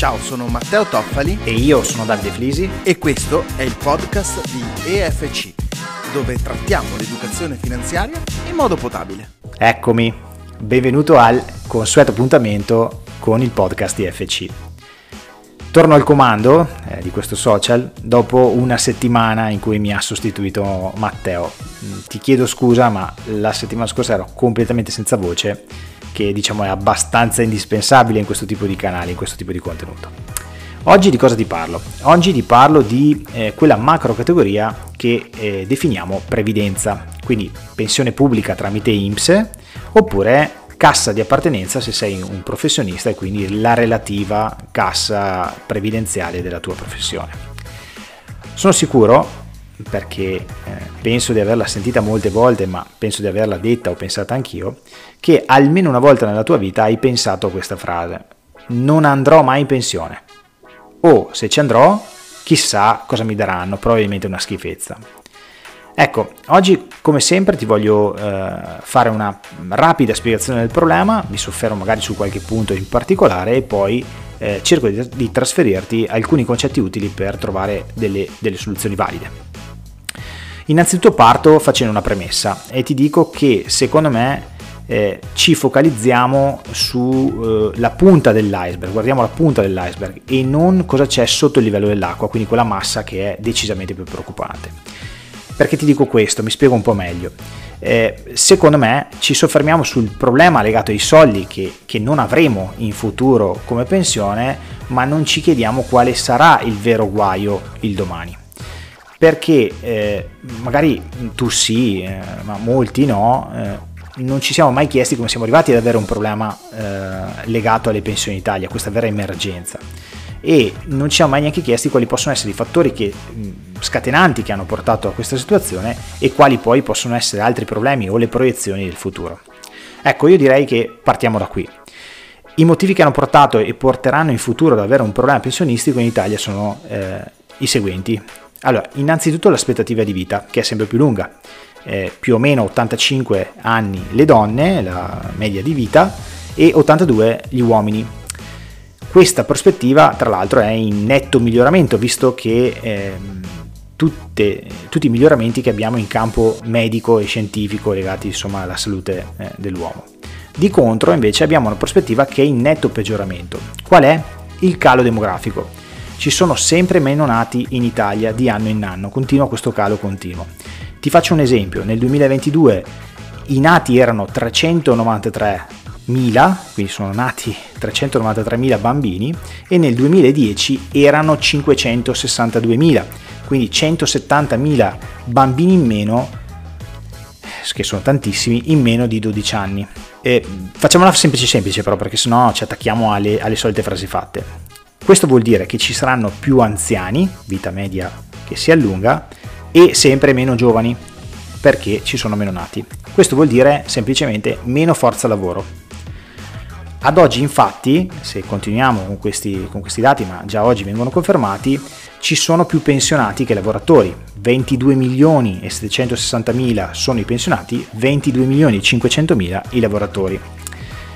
Ciao, sono Matteo Toffali e io sono Davide Flisi e questo è il podcast di EFC, dove trattiamo l'educazione finanziaria in modo potabile. Eccomi, benvenuto al consueto appuntamento con il podcast EFC. Torno al comando eh, di questo social dopo una settimana in cui mi ha sostituito Matteo. Mm, ti chiedo scusa, ma la settimana scorsa ero completamente senza voce che diciamo è abbastanza indispensabile in questo tipo di canali, in questo tipo di contenuto. Oggi di cosa ti parlo? Oggi ti parlo di eh, quella macro categoria che eh, definiamo previdenza, quindi pensione pubblica tramite IMSS oppure cassa di appartenenza se sei un professionista e quindi la relativa cassa previdenziale della tua professione. Sono sicuro perché eh, penso di averla sentita molte volte, ma penso di averla detta o pensata anch'io, che almeno una volta nella tua vita hai pensato a questa frase, non andrò mai in pensione. O se ci andrò, chissà cosa mi daranno, probabilmente una schifezza. Ecco, oggi come sempre ti voglio eh, fare una rapida spiegazione del problema, mi soffermo magari su qualche punto in particolare e poi eh, cerco di, di, trasferirti alcuni concetti utili per trovare delle, delle soluzioni valide. Innanzitutto parto facendo una premessa e ti dico che secondo me eh, ci focalizziamo sulla eh, punta dell'iceberg, guardiamo la punta dell'iceberg e non cosa c'è sotto il livello dell'acqua, quindi quella massa che è decisamente più preoccupante. Perché ti dico questo? Mi spiego un po' meglio. Eh, secondo me ci soffermiamo sul problema legato ai soldi che, che non avremo in futuro come pensione, ma non ci chiediamo quale sarà il vero guaio il domani perché eh, magari tu sì, eh, ma molti no, eh, non ci siamo mai chiesti come siamo arrivati ad avere un problema eh, legato alle pensioni in Italia, questa vera emergenza. E non ci siamo mai neanche chiesti quali possono essere i fattori che, scatenanti che hanno portato a questa situazione e quali poi possono essere altri problemi o le proiezioni del futuro. Ecco, io direi che partiamo da qui. I motivi che hanno portato e porteranno in futuro ad avere un problema pensionistico in Italia sono eh, i seguenti. Allora, innanzitutto l'aspettativa di vita, che è sempre più lunga, eh, più o meno 85 anni le donne, la media di vita, e 82 gli uomini. Questa prospettiva, tra l'altro, è in netto miglioramento, visto che eh, tutte, tutti i miglioramenti che abbiamo in campo medico e scientifico legati insomma, alla salute eh, dell'uomo. Di contro, invece, abbiamo una prospettiva che è in netto peggioramento. Qual è? Il calo demografico ci sono sempre meno nati in Italia di anno in anno, continua questo calo continuo. Ti faccio un esempio, nel 2022 i nati erano 393.000, quindi sono nati 393.000 bambini, e nel 2010 erano 562.000, quindi 170.000 bambini in meno, che sono tantissimi, in meno di 12 anni. E facciamola semplice semplice però perché sennò ci attacchiamo alle, alle solite frasi fatte. Questo vuol dire che ci saranno più anziani, vita media che si allunga, e sempre meno giovani, perché ci sono meno nati. Questo vuol dire semplicemente meno forza lavoro. Ad oggi infatti, se continuiamo con questi, con questi dati, ma già oggi vengono confermati, ci sono più pensionati che lavoratori. 22 milioni e 760 mila sono i pensionati, 22 milioni e 500 mila i lavoratori.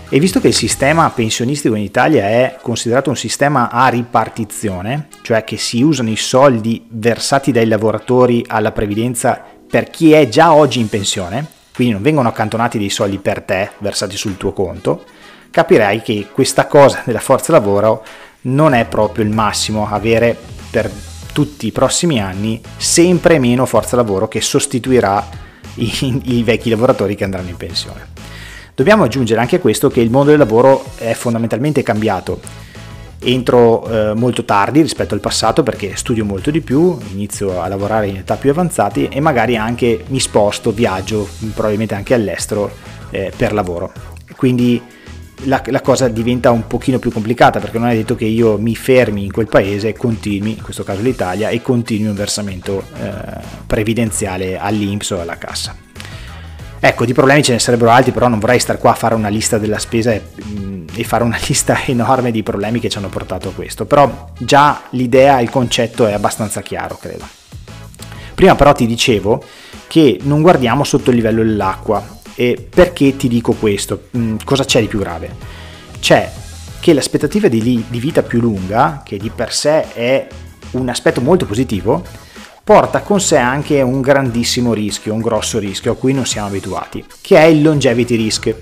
E visto che il sistema pensionistico in Italia è considerato un sistema a ripartizione, cioè che si usano i soldi versati dai lavoratori alla previdenza per chi è già oggi in pensione, quindi non vengono accantonati dei soldi per te versati sul tuo conto, capirai che questa cosa della forza lavoro non è proprio il massimo, avere per tutti i prossimi anni sempre meno forza lavoro che sostituirà i, i vecchi lavoratori che andranno in pensione. Dobbiamo aggiungere anche questo che il mondo del lavoro è fondamentalmente cambiato. Entro eh, molto tardi rispetto al passato perché studio molto di più, inizio a lavorare in età più avanzate e magari anche mi sposto, viaggio, probabilmente anche all'estero eh, per lavoro. Quindi la, la, cosa diventa un pochino più complicata perché non è detto che io mi fermi in quel paese e continui, in questo caso l'Italia, e continui un versamento eh, previdenziale all'Inps o alla cassa. Ecco, di problemi ce ne sarebbero altri, però non vorrei stare qua a fare una lista della spesa e, mm, e, fare una lista enorme di problemi che ci hanno portato a questo. Però già l'idea, il concetto è abbastanza chiaro, credo. Prima però ti dicevo che non guardiamo sotto il livello dell'acqua. E perché ti dico questo? Mm, cosa c'è di più grave? C'è che l'aspettativa di, di vita più lunga, che di per sé è un aspetto molto positivo, porta con sé anche un grandissimo rischio, un grosso rischio a cui non siamo abituati, che è il longevity risk.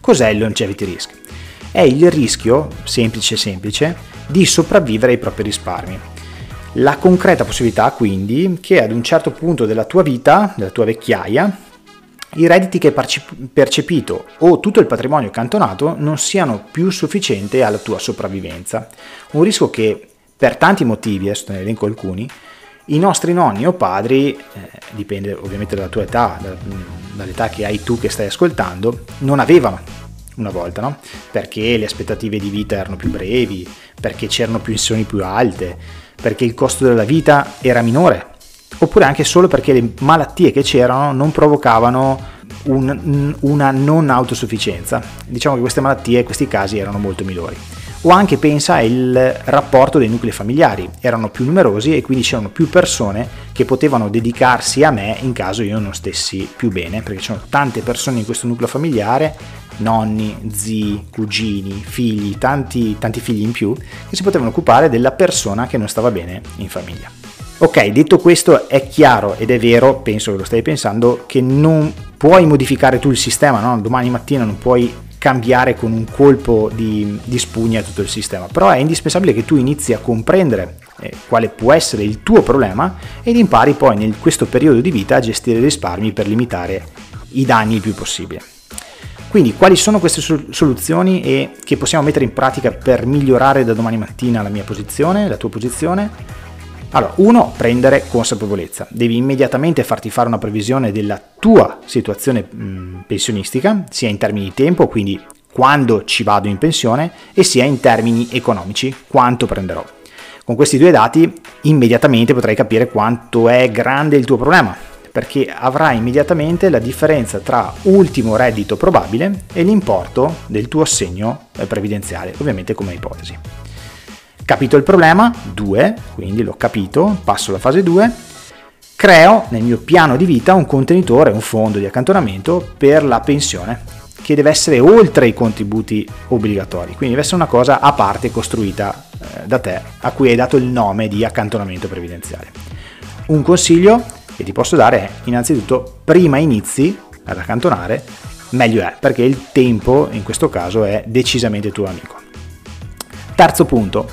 Cos'è il longevity risk? È il rischio, semplice semplice, di sopravvivere ai propri risparmi. La concreta possibilità quindi che ad un certo punto della tua vita, della tua vecchiaia, i redditi che hai percepito o tutto il patrimonio accantonato non siano più sufficienti alla tua sopravvivenza. Un rischio che per tanti motivi, adesso ne elenco alcuni, i nostri nonni o padri, eh, dipende ovviamente dalla tua età, da, dall'età che hai tu che stai ascoltando, non avevano una volta, no? Perché le aspettative di vita erano più brevi, perché c'erano pensioni più alte, perché il costo della vita era minore, oppure anche solo perché le malattie che c'erano non provocavano un, una non autosufficienza. Diciamo che queste malattie, questi casi erano molto minori o anche pensa al rapporto dei nuclei familiari, erano più numerosi e quindi c'erano più persone che potevano dedicarsi a me in caso io non stessi più bene, perché c'erano tante persone in questo nucleo familiare, nonni, zii, cugini, figli, tanti, tanti figli in più, che si potevano occupare della persona che non stava bene in famiglia. Ok, detto questo è chiaro ed è vero, penso che lo stai pensando, che non puoi modificare tu il sistema, no? domani mattina non puoi cambiare con un colpo di, di, spugna tutto il sistema, però è indispensabile che tu inizi a comprendere eh, quale può essere il tuo problema ed impari poi in questo periodo di vita a gestire i risparmi per limitare i danni il più possibile. Quindi quali sono queste soluzioni e che possiamo mettere in pratica per migliorare da domani mattina la mia posizione, la tua posizione? Allora, uno, prendere consapevolezza. Devi immediatamente farti fare una previsione della tua situazione mh, pensionistica, sia in termini di tempo, quindi quando ci vado in pensione, e sia in termini economici, quanto prenderò. Con questi due dati immediatamente potrai capire quanto è grande il tuo problema, perché avrai immediatamente la differenza tra ultimo reddito probabile e l'importo del tuo assegno eh, previdenziale, ovviamente come ipotesi. Capito il problema? 2, quindi l'ho capito, passo alla fase 2. Creo nel mio piano di vita un contenitore, un fondo di accantonamento per la pensione, che deve essere oltre i contributi obbligatori, quindi deve essere una cosa a parte costruita eh, da te, a cui hai dato il nome di accantonamento previdenziale. Un consiglio che ti posso dare è innanzitutto prima inizi ad accantonare, meglio è, perché il tempo in questo caso è decisamente tuo amico. Terzo punto,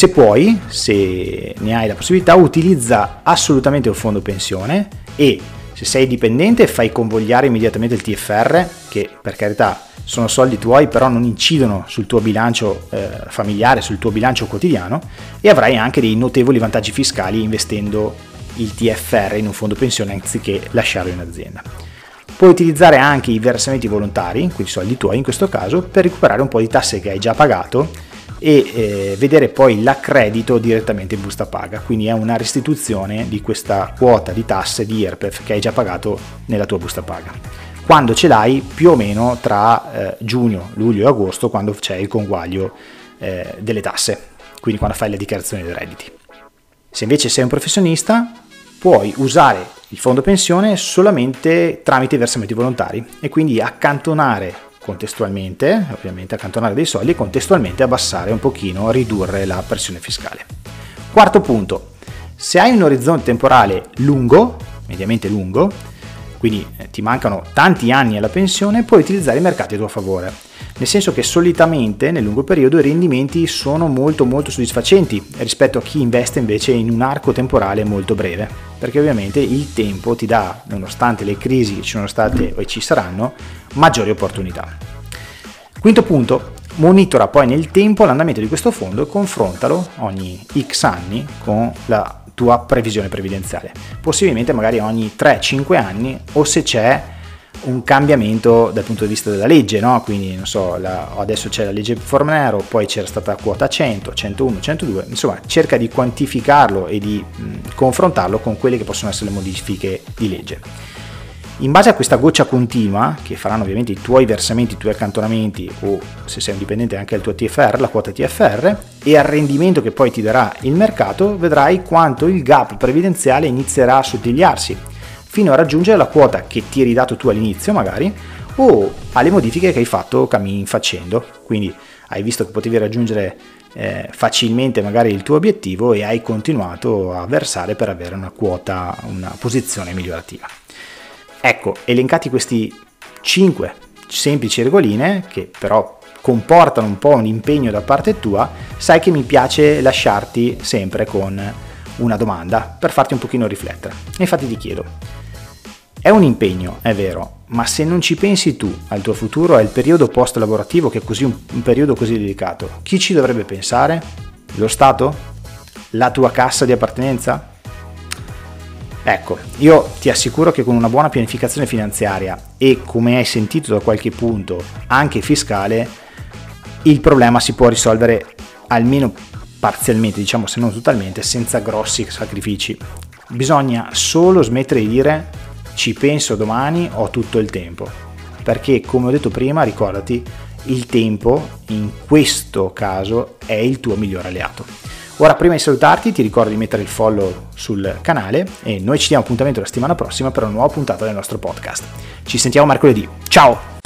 se puoi, se ne hai la possibilità, utilizza assolutamente un fondo pensione e se sei dipendente fai convogliare immediatamente il TFR, che per carità sono soldi tuoi, però non incidono sul tuo bilancio eh, familiare, sul tuo bilancio quotidiano e avrai anche dei notevoli vantaggi fiscali investendo il TFR in un fondo pensione anziché lasciarlo in azienda. Puoi utilizzare anche i versamenti volontari, quindi soldi tuoi in questo caso, per recuperare un po' di tasse che hai già pagato e eh, vedere poi l'accredito direttamente in busta paga, quindi è una restituzione di questa quota di tasse di IRPEF che hai già pagato nella tua busta paga. Quando ce l'hai più o meno tra eh, giugno, luglio e agosto, quando c'è il conguaglio eh, delle tasse, quindi quando fai le dichiarazioni dei redditi. Se invece sei un professionista, puoi usare il fondo pensione solamente tramite versamenti volontari e quindi accantonare contestualmente, ovviamente accantonare dei soldi e contestualmente abbassare un pochino, ridurre la pressione fiscale. Quarto punto, se hai un orizzonte temporale lungo, mediamente lungo, quindi eh, ti mancano tanti anni alla pensione, puoi utilizzare i mercati a tuo favore. Nel senso che solitamente nel lungo periodo i rendimenti sono molto molto soddisfacenti rispetto a chi investe invece in un arco temporale molto breve, perché ovviamente il tempo ti dà, nonostante le crisi che ci sono state e ci saranno, maggiori opportunità. Quinto punto, monitora poi nel tempo l'andamento di questo fondo e confrontalo ogni X anni con la tua previsione previdenziale, possibilmente magari ogni 3-5 anni o se c'è un cambiamento dal punto di vista della legge, no? quindi non so, la, adesso c'è la legge Fornero, poi c'era stata quota 100, 101, 102, insomma cerca di quantificarlo e di mh, confrontarlo con quelle che possono essere le modifiche di legge. In base a questa goccia continua, che faranno ovviamente i tuoi versamenti, i tuoi accantonamenti o se sei un dipendente anche il tuo TFR, la quota TFR, e al rendimento che poi ti darà il mercato, vedrai quanto il gap previdenziale inizierà a sottigliarsi, fino a raggiungere la quota che ti eri dato tu all'inizio magari, o alle modifiche che hai fatto cammin facendo. Quindi hai visto che potevi raggiungere eh, facilmente magari il tuo obiettivo e hai continuato a versare per avere una quota, una posizione migliorativa. Ecco, elencati questi 5 semplici regoline che però comportano un po' un impegno da parte tua, sai che mi piace lasciarti sempre con una domanda per farti un pochino riflettere. Infatti ti chiedo, è un impegno, è vero, ma se non ci pensi tu al tuo futuro, al periodo post lavorativo che è così un, un periodo così delicato, chi ci dovrebbe pensare? Lo Stato? La tua cassa di appartenenza? Ecco, io ti assicuro che con una buona pianificazione finanziaria e come hai sentito da qualche punto anche fiscale, il problema si può risolvere almeno parzialmente, diciamo se non totalmente, senza grossi sacrifici. Bisogna solo smettere di dire ci penso domani, ho tutto il tempo. Perché come ho detto prima, ricordati, il tempo in questo caso è il tuo migliore alleato. Ora, prima di salutarti, ti ricordo di mettere il follow sul canale e noi ci diamo appuntamento la settimana prossima per una nuova puntata del nostro podcast. Ci sentiamo mercoledì. Ciao!